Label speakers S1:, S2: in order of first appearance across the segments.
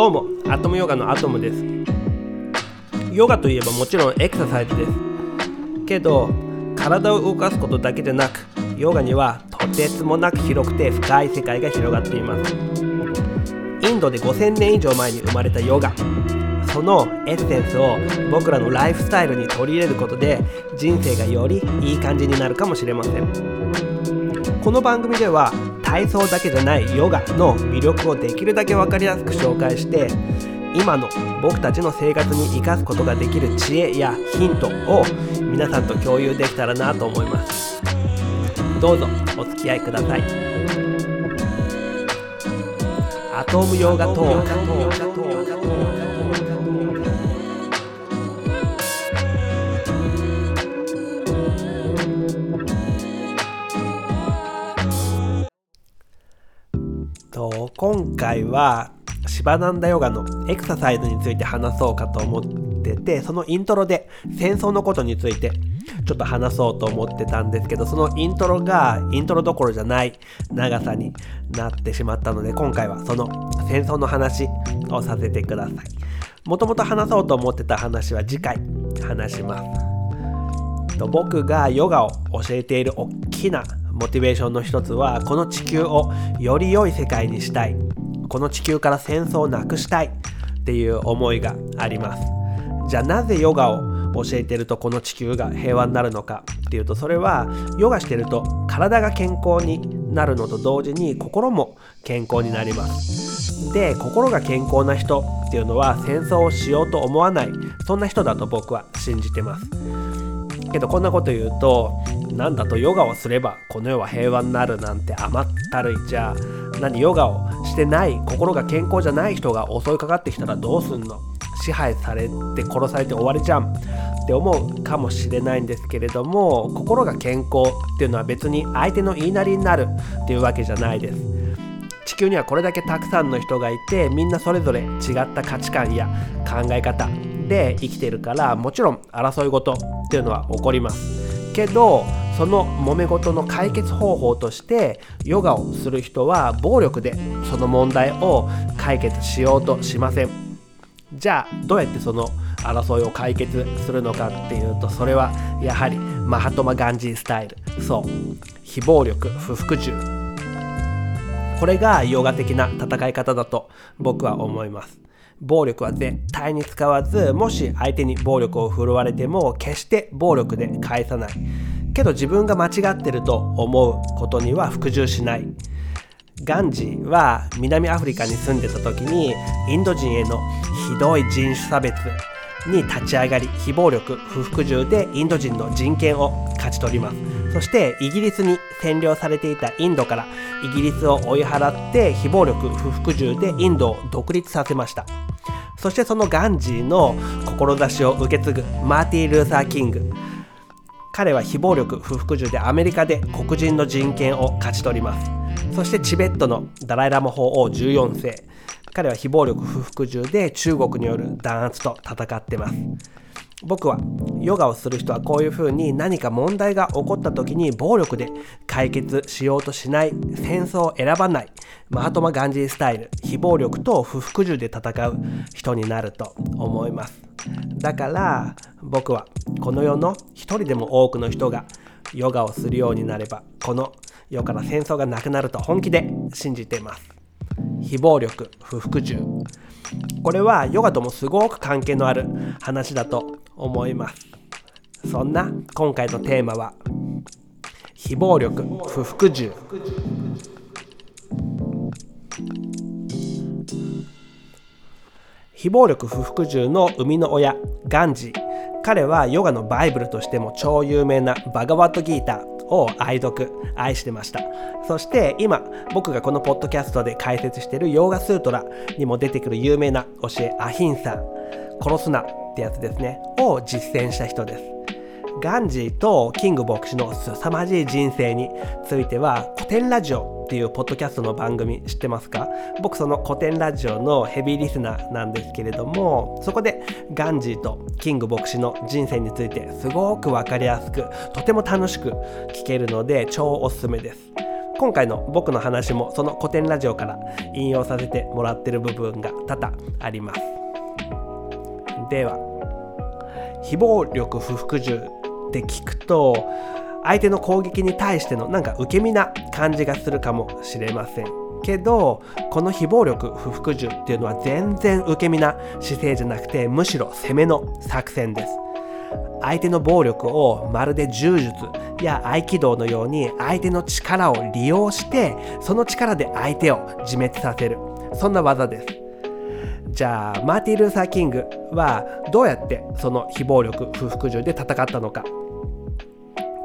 S1: どうもアトムヨガのアトムです。ヨガといえばもちろんエクササイズです。けど体を動かすことだけでなくヨガにはとてつもなく広くて深い世界が広がっています。インドで5000年以上前に生まれたヨガ。そのエッセンスを僕らのライフスタイルに取り入れることで人生がよりいい感じになるかもしれません。この番組では体操だけじゃないヨガの魅力をできるだけ分かりやすく紹介して今の僕たちの生活に生かすことができる知恵やヒントを皆さんと共有できたらなと思います。どうぞお付き合いください。アトムヨガトーク。回はシバナンダヨガのエクササイズについて話そうかと思っててそのイントロで戦争のことについてちょっと話そうと思ってたんですけどそのイントロがイントロどころじゃない長さになってしまったので今回はその戦争の話をさせてください。もともと話そうと思ってた話は次回話します。僕がヨガを教えている大きなモチベーションの一つはこの地球をより良い世界にしたい。この地球から戦争をなくしたい。っていう思いがあります。じゃあなぜヨガを教えてるとこの地球が平和になるのか。っていうとそれはヨガしてると体が健康になるのと同時に心も健康になります。で心が健康な人っていうのは戦争をしようと思わない。そんな人だと僕は信じてます。けどこんなこと言うとなんだとヨガをすればこの世は平和になるなんて甘ったるい。じゃあ何ヨガをしてない心が健康じゃない人が襲いかかってきたらどうすんの？支配されて殺されて終わりじゃん。って思うかもしれないんですけれども心が健康っていうのは別に相手の言いなりになるっていうわけじゃないです。地球にはこれだけたくさんの人がいてみんなそれぞれ違った価値観や考え方で生きてるからもちろん争い事っていうのは起こります。けどその揉め事の解決方法としてヨガをする人は暴力でその問題を解決しようとしません。じゃあどうやってその争いを解決するのかっていうとそれはやはりマハトマガンジースタイル。そう。非暴力不服従。これがヨガ的な戦い方だと僕は思います。暴力は絶対に使わずもし相手に暴力を振るわれても決して暴力で返さない。けど自分が間違ってると思うことには服従しない。ガンジーは南アフリカに住んでた時にインド人へのひどい人種差別に立ち上がり非暴力不服従でインド人の人権を勝ち取ります。そしてイギリスに占領されていたインドからイギリスを追い払って非暴力不服従でインドを独立させました。そしてそのガンジーの志を受け継ぐマーティー・ルーサー・キング。彼は非暴力不服従でアメリカで黒人の人権を勝ち取ります。そしてチベットのダライラマ法王14世。彼は非暴力不服従で中国による弾圧と戦ってます。僕はヨガをする人はこういうふうに何か問題が起こった時に暴力で解決しようとしない戦争を選ばない。マハトマ・ガンジースタイル非暴力と不服従で戦う人になると思います。だから僕はこの世の一人でも多くの人がヨガをするようになればこの世から戦争がなくなると本気で信じています。非暴力不服従。これはヨガともすごく関係のある話だと思います。そんな今回のテーマは非暴力不服従。非暴力不服従の生みの親ガンジー。彼はヨガのバイブルとしても超有名なバガワットギーターを愛読愛してました。そして今僕がこのポッドキャストで解説しているヨーガスートラにも出てくる有名な教えアヒンサン殺すなってやつですねを実践した人です。ガンジーとキング牧師の凄まじい人生については古典ラジオっていうポッドキャストの番組知ってますか？僕その古典ラジオのヘビーリスナーなんですけれどもそこでガンジーとキング牧師の人生についてすごく分かりやすくとても楽しく聞けるので超おすすめです。今回の僕の話もその古典ラジオから引用させてもらってる部分が多々あります。では非暴力不服従って聞くと相手の攻撃に対してのなんか受け身な感じがするかもしれませんけどこの非暴力不服従っていうのは全然受け身な姿勢じゃなくてむしろ攻めの作戦です。相手の暴力をまるで柔術や合気道のように相手の力を利用してその力で相手を自滅させる。そんな技です。じゃあマーティ・ルーサー・キングはどうやってその非暴力不服従で戦ったのか。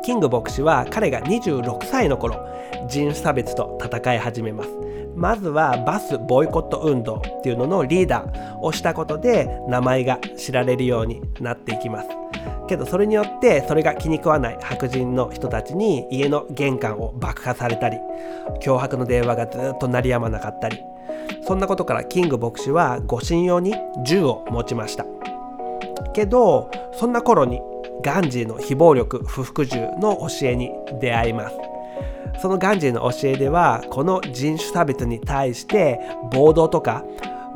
S1: キング牧師は彼が26歳の頃人種差別と戦い始めます。まずはバスボイコット運動っていうののリーダーをしたことで名前が知られるようになっていきます。けどそれによってそれが気に食わない白人の人たちに家の玄関を爆破されたり脅迫の電話がずっと鳴りやまなかったりそんなことからキング牧師は護身用に銃を持ちました。けどそんな頃にガンジーの非暴力不服従の教えに出会います。そのガンジーの教えではこの人種差別に対して暴動とか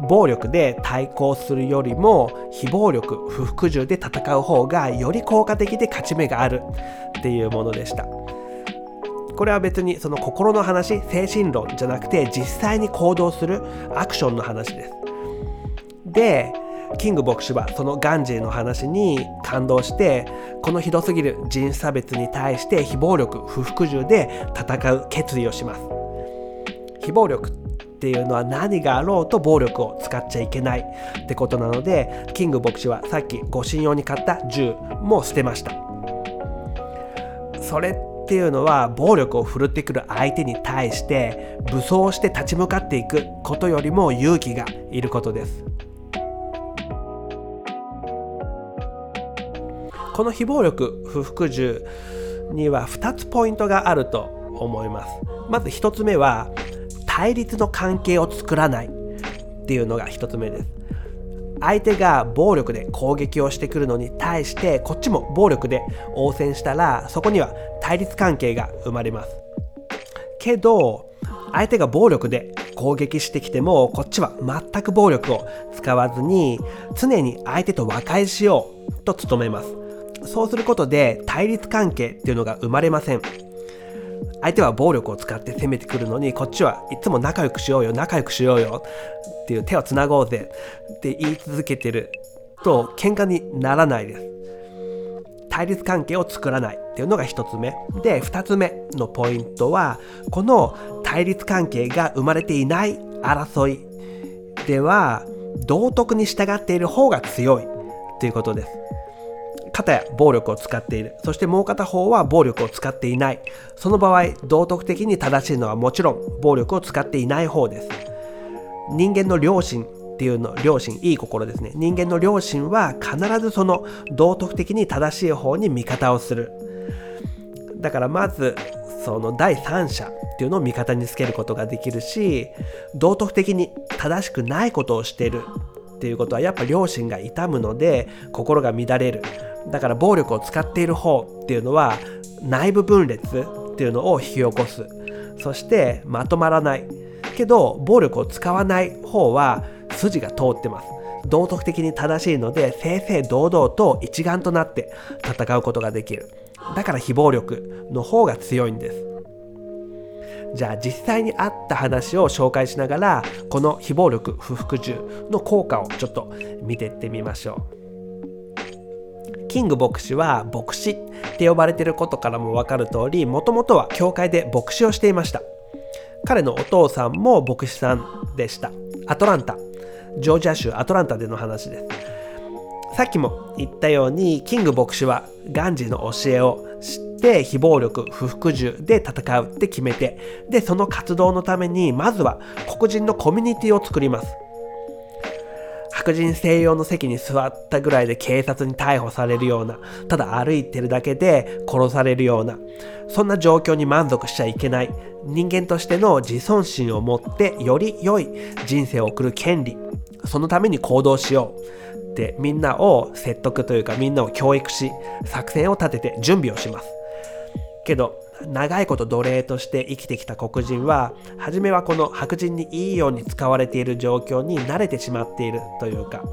S1: 暴力で対抗するよりも非暴力不服従で戦う方がより効果的で勝ち目があるっていうものでした。これは別にその心の話精神論じゃなくて実際に行動するアクションの話です。でキング牧師はそのガンジーの話に感動してこのひどすぎる人種差別に対して非暴力不服従で戦う決意をします。非暴力っていうのは何があろうと暴力を使っちゃいけないってことなのでキング牧師はさっきご神用に買った銃も捨てました。それっていうのは暴力を振るってくる相手に対して武装して立ち向かっていくことよりも勇気がいることです。この非暴力不服従には2つポイントがあると思います。まず1つ目は対立の関係を作らないっていうのが1つ目です。相手が暴力で攻撃をしてくるのに対してこっちも暴力で応戦したらそこには対立関係が生まれます。けど相手が暴力で攻撃してきてもこっちは全く暴力を使わずに常に相手と和解しようと努めます。そうすることで対立関係っていうのが生まれません。相手は暴力を使って攻めてくるのにこっちはいつも仲良くしようよ仲良くしようよっていう手をつなごうぜって言い続けてると喧嘩にならないです。対立関係を作らないっていうのが1つ目。で2つ目のポイントはこの対立関係が生まれていない争いでは道徳に従っている方が強いということです。片や暴力を使っている。そしてもう片方は暴力を使っていない。その場合道徳的に正しいのはもちろん暴力を使っていない方です。人間の良心っていうの良心いい心ですね。人間の良心は必ずその道徳的に正しい方に味方をする。だからまずその第三者っていうのを味方につけることができるし道徳的に正しくないことをしているっていうことはやっぱ良心が痛むので心が乱れる。だから暴力を使っている方っていうのは内部分裂っていうのを引き起こす。そしてまとまらない。けど暴力を使わない方は筋が通ってます。道徳的に正しいので正々堂々と一丸となって戦うことができる。だから非暴力の方が強いんです。じゃあ実際にあった話を紹介しながらこの非暴力不服従の効果をちょっと見ていってみましょう。キング牧師は牧師って呼ばれてることからも分かる通りもともとは教会で牧師をしていました。彼のお父さんも牧師さんでした。アトランタ。ジョージア州アトランタでの話です。さっきも言ったようにキング牧師はガンジーの教えを知って非暴力不服従で戦うって決めてでその活動のためにまずは黒人のコミュニティを作ります。白人西洋の席に座ったぐらいで警察に逮捕されるような、ただ歩いてるだけで殺されるような、そんな状況に満足しちゃいけない、人間としての自尊心を持ってより良い人生を送る権利、そのために行動しようってみんなを説得というかみんなを教育し、作戦を立てて準備をします。けど、長いこと奴隷として生きてきた黒人は初めはこの白人にいいように使われている状況に慣れてしまっているというか。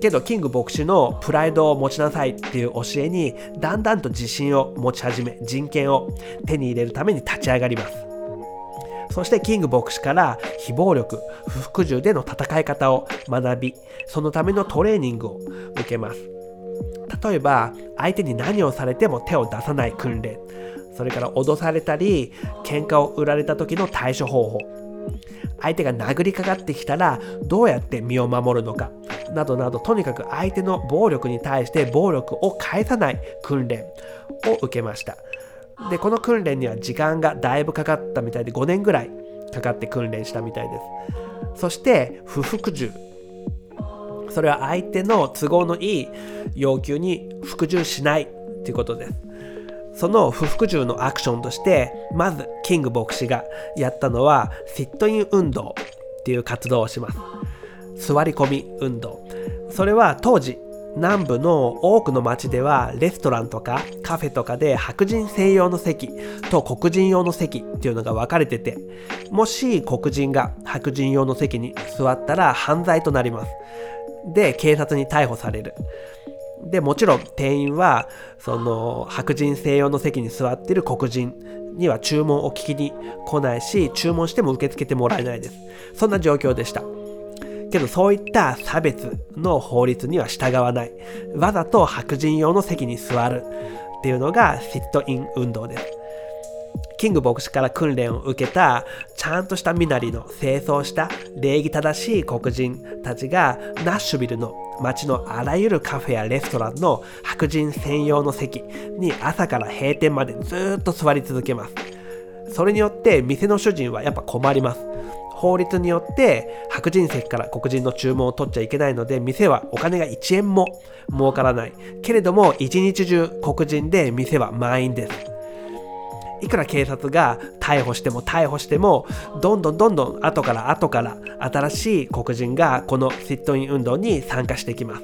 S1: けどキング牧師のプライドを持ちなさいっていう教えにだんだんと自信を持ち始め人権を手に入れるために立ち上がります。そしてキング牧師から非暴力不服従での戦い方を学びそのためのトレーニングを受けます。例えば相手に何をされても手を出さない訓練。それから脅されたり喧嘩を売られた時の対処方法。相手が殴りかかってきたらどうやって身を守るのか？などなどとにかく相手の暴力に対して暴力を返さない訓練を受けました。でこの訓練には時間がだいぶかかったみたいで5年ぐらいかかって訓練したみたいです。そして不服従。それは相手の都合のいい要求に服従しないということです。その不服従のアクションとしてまずキング牧師がやったのはシットイン運動っていう活動をします。座り込み運動。それは当時南部の多くの町ではレストランとかカフェとかで白人専用の席と黒人用の席っていうのが分かれててもし黒人が白人用の席に座ったら犯罪となります。で警察に逮捕される。でもちろん店員はその白人専用の席に座ってる黒人には注文を聞きに来ないし注文しても受け付けてもらえないです。そんな状況でした。けどそういった差別の法律には従わない。わざと白人用の席に座るっていうのがシットイン運動です。キング牧師から訓練を受けたちゃんとした身なりの清掃した礼儀正しい黒人たちがナッシュビルの街のあらゆるカフェやレストランの白人専用の席に朝から閉店までずっと座り続けます。それによって店の主人はやっぱ困ります。法律によって白人席から黒人の注文を取っちゃいけないので店はお金が1円も儲からない。けれども一日中黒人で店は満員です。いくら警察が逮捕しても逮捕してもどんどんどんどん後から後から新しい黒人がこのシットイン運動に参加してきます。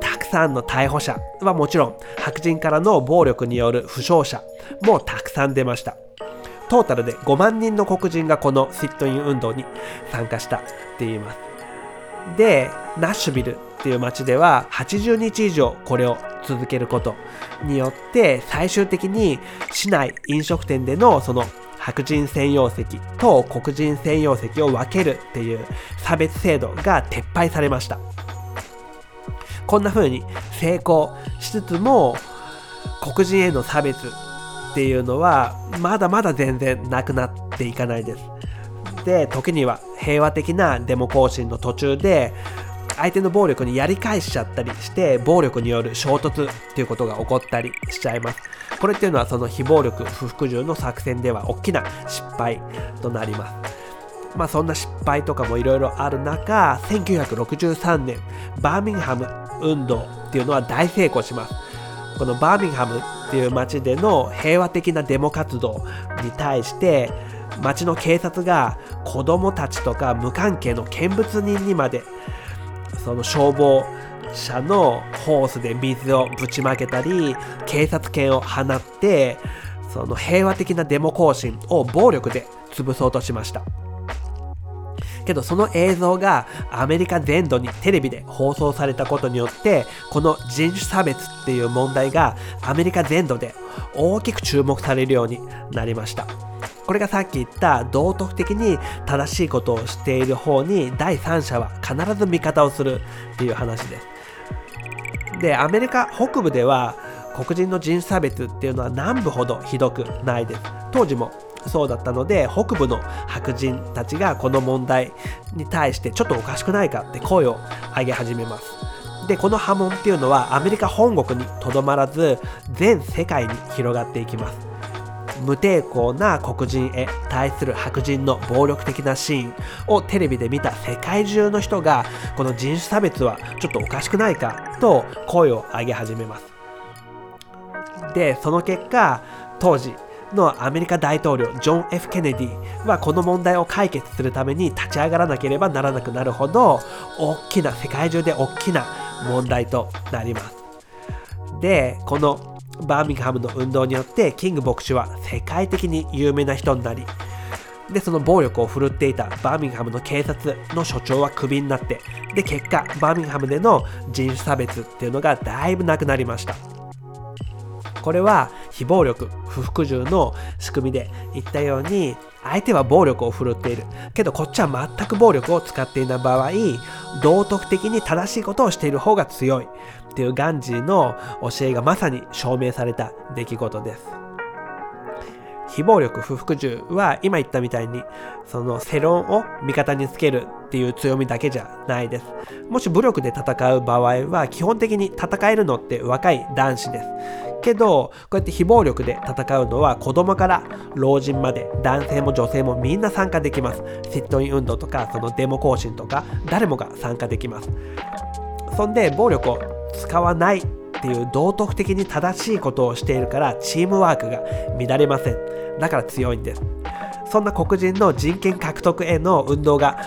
S1: たくさんの逮捕者はもちろん白人からの暴力による負傷者もたくさん出ました。トータルで5万人の黒人がこのシットイン運動に参加したって言います。でナッシュビルっていう街では80日以上これを続けることによって最終的に市内飲食店でのその白人専用席と黒人専用席を分けるっていう差別制度が撤廃されました。こんな風に成功しつつも黒人への差別っていうのはまだまだ全然なくなっていかないです。で時には平和的なデモ行進の途中で相手の暴力にやり返しちゃったりして暴力による衝突っていうことが起こったりしちゃいます。これっていうのはその非暴力不服従の作戦では大きな失敗となります。まあそんな失敗とかもいろいろある中1963年バーミンハム運動っていうのは大成功します。このバーミンハムっていう街での平和的なデモ活動に対して町の警察が子供たちとか無関係の見物人にまでその消防車のホースで水をぶちまけたり警察犬を放ってその平和的なデモ行進を暴力で潰そうとしました。けどその映像がアメリカ全土にテレビで放送されたことによってこの人種差別っていう問題がアメリカ全土で大きく注目されるようになりました。これがさっき言った道徳的に正しいことをしている方に第三者は必ず味方をするっていう話です。で、アメリカ北部では黒人の人種差別っていうのは南部ほどひどくないです。当時もそうだったので北部の白人たちがこの問題に対してちょっとおかしくないかって声を上げ始めます。でこの波紋っていうのはアメリカ本国にとどまらず全世界に広がっていきます。無抵抗な黒人へ対する白人の暴力的なシーンをテレビで見た世界中の人がこの人種差別はちょっとおかしくないかと声を上げ始めます。でその結果当時のアメリカ大統領ジョン・ F・ ケネディはこの問題を解決するために立ち上がらなければならなくなるほど大きな世界中で大きな問題となります。でこのバーミンハムの運動によってキング牧師は世界的に有名な人になりでその暴力を振るっていたバーミンハムの警察の所長はクビになってで結果バーミンハムでの人種差別っていうのがだいぶなくなりました。これは非暴力不服従の仕組みで言ったように相手は暴力を振るっている。けどこっちは全く暴力を使っていない場合道徳的に正しいことをしている方が強い。っていうガンジーの教えがまさに証明された出来事です。非暴力不服従は今言ったみたいにその世論を味方につけるっていう強みだけじゃないです。もし武力で戦う場合は基本的に戦えるのって若い男子です。けどこうやって非暴力で戦うのは子供から老人まで男性も女性もみんな参加できます。セットイン運動とかそのデモ行進とか誰もが参加できます。そんで暴力を使わないっていう道徳的に正しいことをしているからチームワークが乱れません。だから強いんです。そんな黒人の人権獲得への運動が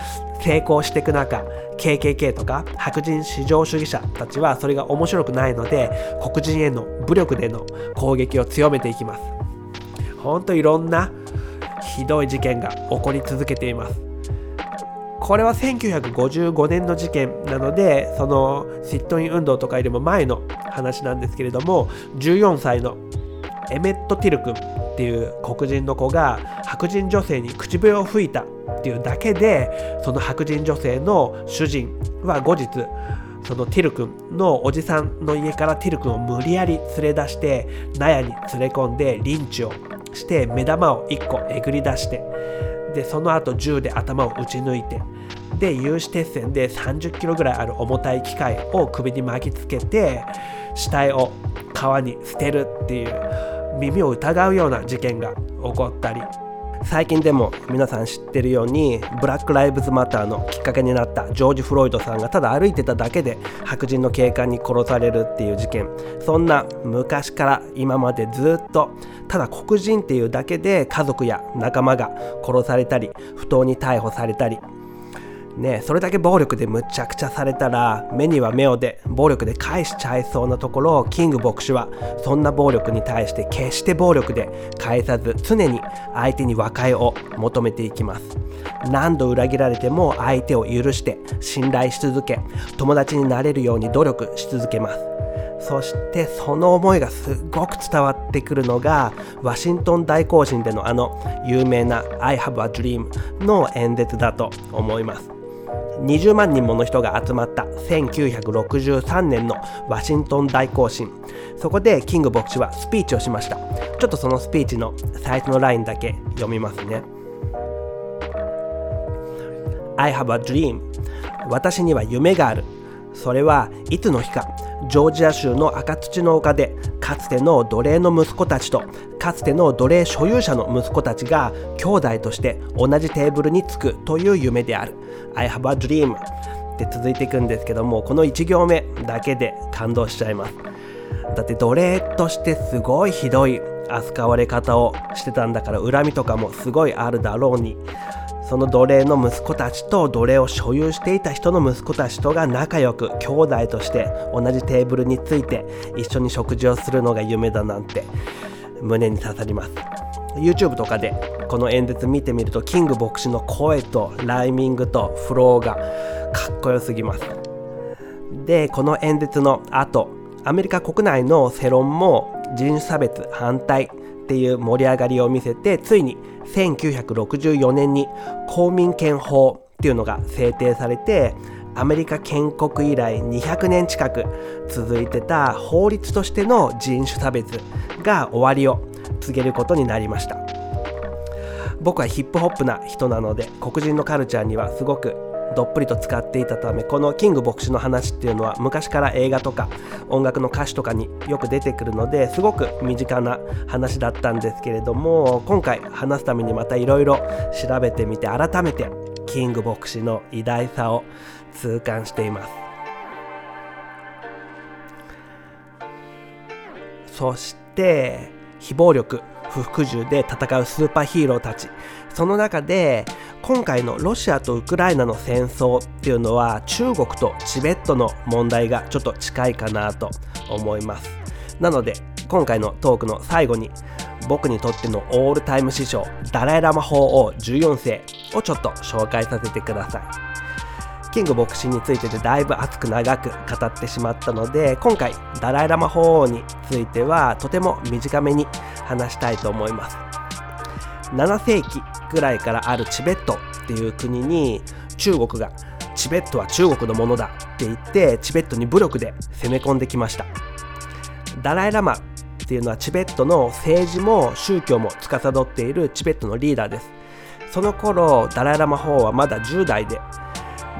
S1: 成功していく中 KKK とか白人至上主義者たちはそれが面白くないので黒人への武力での攻撃を強めていきます。ほんといろんなひどい事件が起こり続けています。これは1955年の事件なのでそのシットイン運動とかよりも前の話なんですけれども14歳のエメット・ティル君っていう黒人の子が白人女性に口笛を吹いたっていうだけでその白人女性の主人は後日そのティル君のおじさんの家からティル君を無理やり連れ出して納屋に連れ込んでリンチをして目玉を1個えぐり出してでその後銃で頭を撃ち抜いてで有刺鉄線で30キロぐらいある重たい機械を首に巻きつけて死体を川に捨てるっていう耳を疑うような事件が起こったり最近でも皆さん知ってるようにブラック・ライブズ・マターのきっかけになったジョージ・フロイドさんがただ歩いてただけで白人の警官に殺されるっていう事件。そんな昔から今までずっとただ黒人っていうだけで家族や仲間が殺されたり不当に逮捕されたりねそれだけ暴力でむちゃくちゃされたら目には目をで暴力で返しちゃいそうなところをキング牧師はそんな暴力に対して決して暴力で返さず常に相手に和解を求めていきます。何度裏切られても相手を許して信頼し続け友達になれるように努力し続けます。そしてその思いがすごく伝わってくるのがワシントン大行進でのあの有名な I have a dream の演説だと思います。20万人もの人が集まった1963年のワシントン大行進。そこでキング牧師はスピーチをしました。ちょっとそのスピーチの最初のラインだけ読みますね。I have a dream 私には夢がある。それはいつの日かジョージア州の赤土の丘でかつての奴隷の息子たちとかつての奴隷所有者の息子たちが兄弟として同じテーブルにつくという夢である。I have a dream って続いていくんですけどもこの1行目だけで感動しちゃいます。だって奴隷としてすごいひどい扱われ方をしてたんだから恨みとかもすごいあるだろうに。その奴隷の息子たちと奴隷を所有していた人の息子たちとが仲良く兄弟として同じテーブルについて一緒に食事をするのが夢だなんて胸に刺さります。YouTube とかでこの演説見てみるとキング牧師の声とライミングとフローがかっこよすぎます。でこの演説の後アメリカ国内の世論も人種差別反対っていう盛り上がりを見せてついに1964年に公民権法っていうのが制定されてアメリカ建国以来200年近く続いてた法律としての人種差別が終わりを告げることになりました。僕はヒップホップな人なので黒人のカルチャーにはすごくどっぷりと使っていたためこのキング牧師の話っていうのは昔から映画とか音楽の歌詞とかによく出てくるのですごく身近な話だったんですけれども今回話すためにまたいろいろ調べてみて改めてキング牧師の偉大さを痛感しています。そして非暴力不服従で戦うスーパーヒーローたち。その中で今回のロシアとウクライナの戦争っていうのは中国とチベットの問題がちょっと近いかなと思います。なので今回のトークの最後に僕にとってのオールタイム師匠ダライラマ法王14世をちょっと紹介させてください。キング牧師についてでだいぶ熱く長く語ってしまったので今回ダライラマ法王についてはとても短めに話したいと思います。7世紀ぐらいからあるチベットっていう国に中国がチベットは中国のものだって言ってチベットに武力で攻め込んできました。ダライ・ラマっていうのはチベットの政治も宗教も司っているチベットのリーダーです。その頃ダライ・ラマ法はまだ10代で。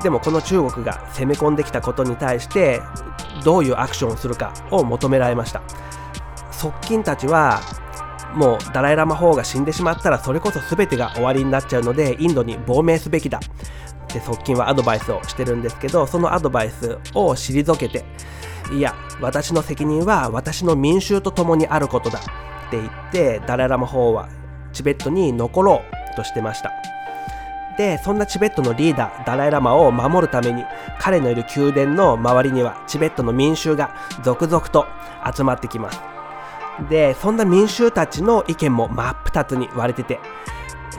S1: でもこの中国が攻め込んできたことに対してどういうアクションをするかを求められました。側近たちはもうダライ・ラマ法が死んでしまったらそれこそ全てが終わりになっちゃうのでインドに亡命すべきだ。って側近はアドバイスをしてるんですけどそのアドバイスを退けていや私の責任は私の民衆と共にあることだ。って言ってダライ・ラマ法はチベットに残ろうとしてました。でそんなチベットのリーダーダライ・ラマを守るために彼のいる宮殿の周りにはチベットの民衆が続々と集まってきます。でそんな民衆たちの意見も真っ二つに割れてて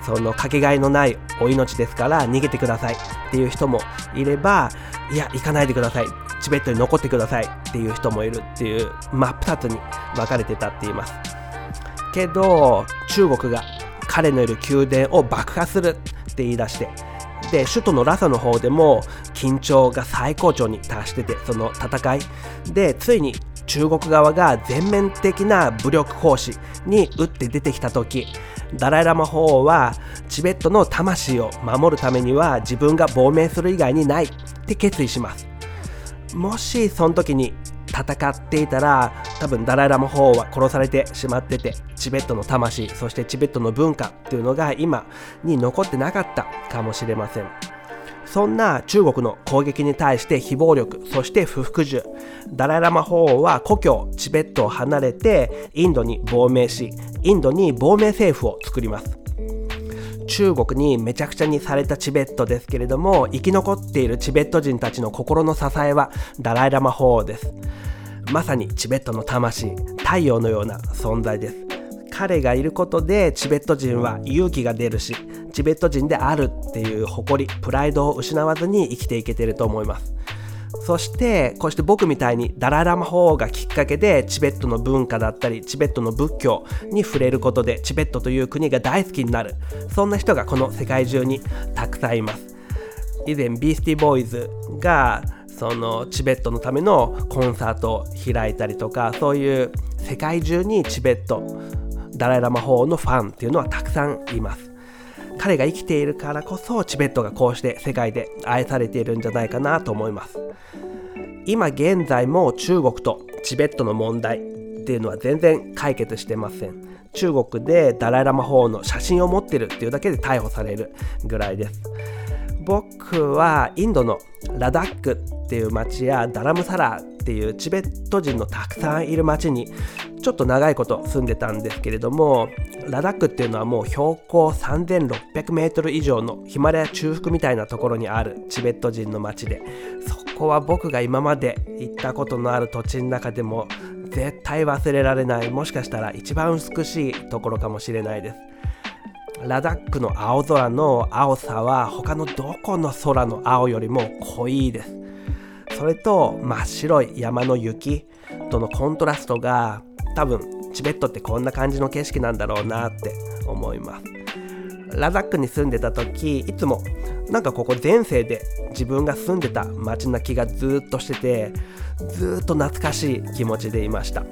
S1: そのかけがえのないお命ですから逃げてくださいっていう人もいればいや行かないでくださいチベットに残ってくださいっていう人もいるっていう真っ二つに分かれてたって言います。けど中国が彼のいる宮殿を爆破するって言い出してで首都のラサの方でも緊張が最高潮に達しててその戦い。でついに中国側が全面的な武力行使に打って出てきた時ダライ・ラマ法王はチベットの魂を守るためには自分が亡命する以外にないって決意します。もしその時に戦っていたら多分ダライ・ラマ法王は殺されてしまっててチベットの魂そしてチベットの文化っていうのが今に残ってなかったかもしれません。そんな中国の攻撃に対して非暴力そして不服従。ダライ・ラマ法王は故郷チベットを離れてインドに亡命しインドに亡命政府を作ります。中国にめちゃくちゃにされたチベットですけれども生き残っているチベット人たちの心の支えはダライ・ラマ法王です。まさにチベットの魂太陽のような存在です。彼がいることでチベット人は勇気が出るしチベット人であるっていう誇りプライドを失わずに生きていけてると思います。そしてこうして僕みたいにダライ・ラマ法王がきっかけでチベットの文化だったりチベットの仏教に触れることでチベットという国が大好きになる。そんな人がこの世界中にたくさんいます。以前ビースティボーイズがそのチベットのためのコンサートを開いたりとかそういう世界中にチベットダライ・ラマ法のファンっていうのはたくさんいます。彼が生きているからこそチベットがこうして世界で愛されているんじゃないかなと思います。今現在も中国とチベットの問題っていうのは全然解決してません。中国でダライ・ラマ法の写真を持ってるっていうだけで逮捕されるぐらいです。僕はインドのラダックっていう町やダラムサラーっていうチベット人のたくさんいる町にちょっと長いこと住んでたんですけれどもラダックっていうのはもう標高3600メートル以上のヒマラヤ中腹みたいなところにあるチベット人の町でそこは僕が今まで行ったことのある土地の中でも絶対忘れられないもしかしたら一番美しいところかもしれないです。ラダックの青空の青さは他のどこの空の青よりも濃いです。それと真っ白い山の雪とのコントラストが多分チベットってこんな感じの景色なんだろうなって思います。ラダックに住んでた時いつもなんかここ前世で自分が住んでた街な気がずっとしててずっと懐かしい気持ちでいました。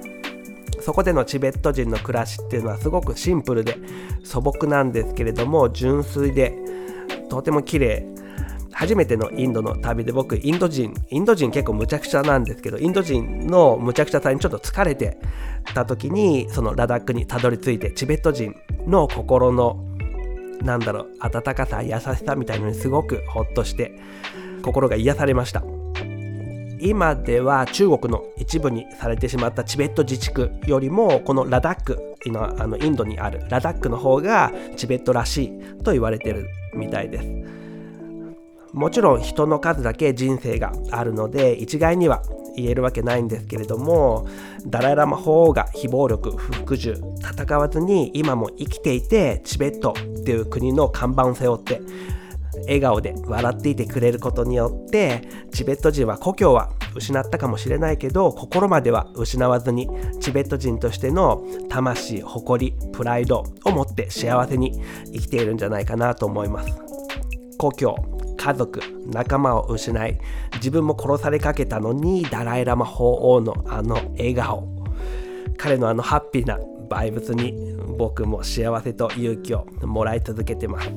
S1: そこでのチベット人の暮らしっていうのはすごくシンプルで素朴なんですけれども純粋でとても綺麗。初めてのインドの旅で僕インド人インド人結構むちゃくちゃなんですけどインド人のむちゃくちゃさにちょっと疲れてた時にそのラダックにたどり着いてチベット人の心のなんだろう温かさ優しさみたいのにすごくほっとして心が癒されました。今では中国の一部にされてしまったチベット自治区よりもこのラダックのあのインドにあるラダックの方がチベットらしいと言われてるみたいです。もちろん人の数だけ人生があるので一概には言えるわけないんですけれどもダライ・ラマ法王が非暴力不服従戦わずに今も生きていてチベットっていう国の看板を背負って笑顔で笑っていてくれることによってチベット人は故郷は失ったかもしれないけど心までは失わずにチベット人としての魂誇りプライドを持って幸せに生きているんじゃないかなと思います。故郷。家族仲間を失い自分も殺されかけたのにダライ・ラマ法王のあの笑顔。彼のあのハッピーなバイブスに僕も幸せと勇気をもらい続けてます。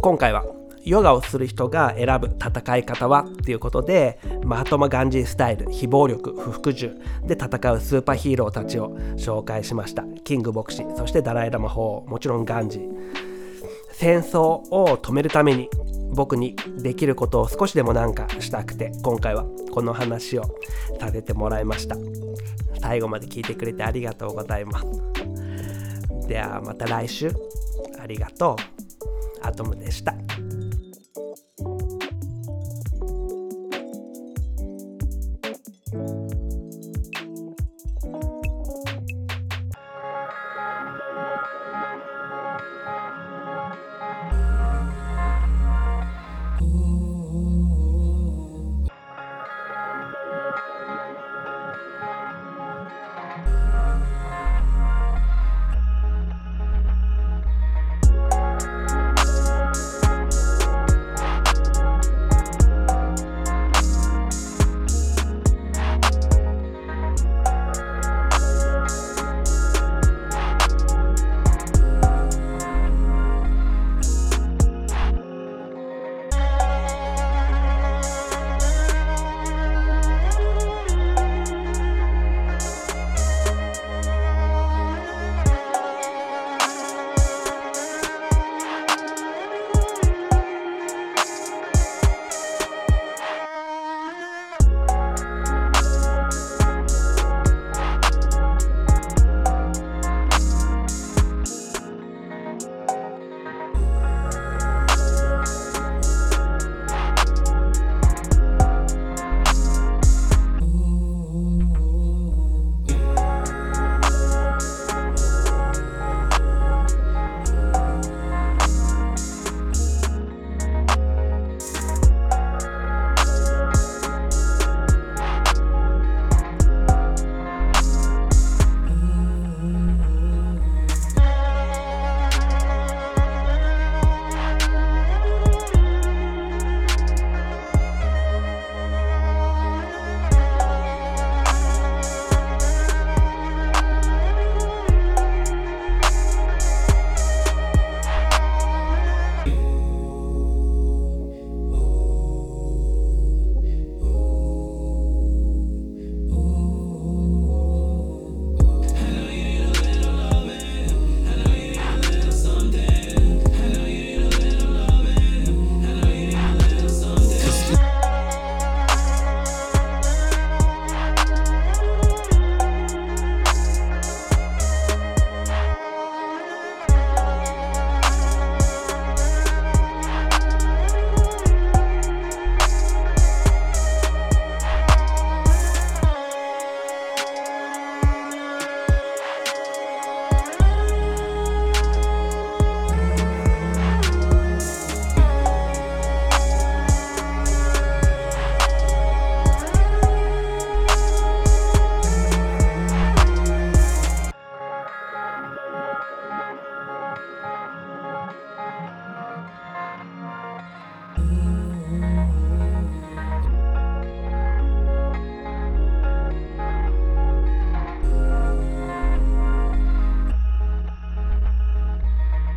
S1: 今回はヨガをする人が選ぶ戦い方はっていうことでマハトマ・ガンジースタイル非暴力不服従で戦うスーパーヒーローたちを紹介しました。キング牧師そしてダライ・ラマ法王もちろんガンジー。戦争を止めるために僕にできることを少しでもなんかしたくて今回はこの話をさせてもらいました。最後まで聞いてくれてありがとうございます。ではまた来週。ありがとう。アトムでした。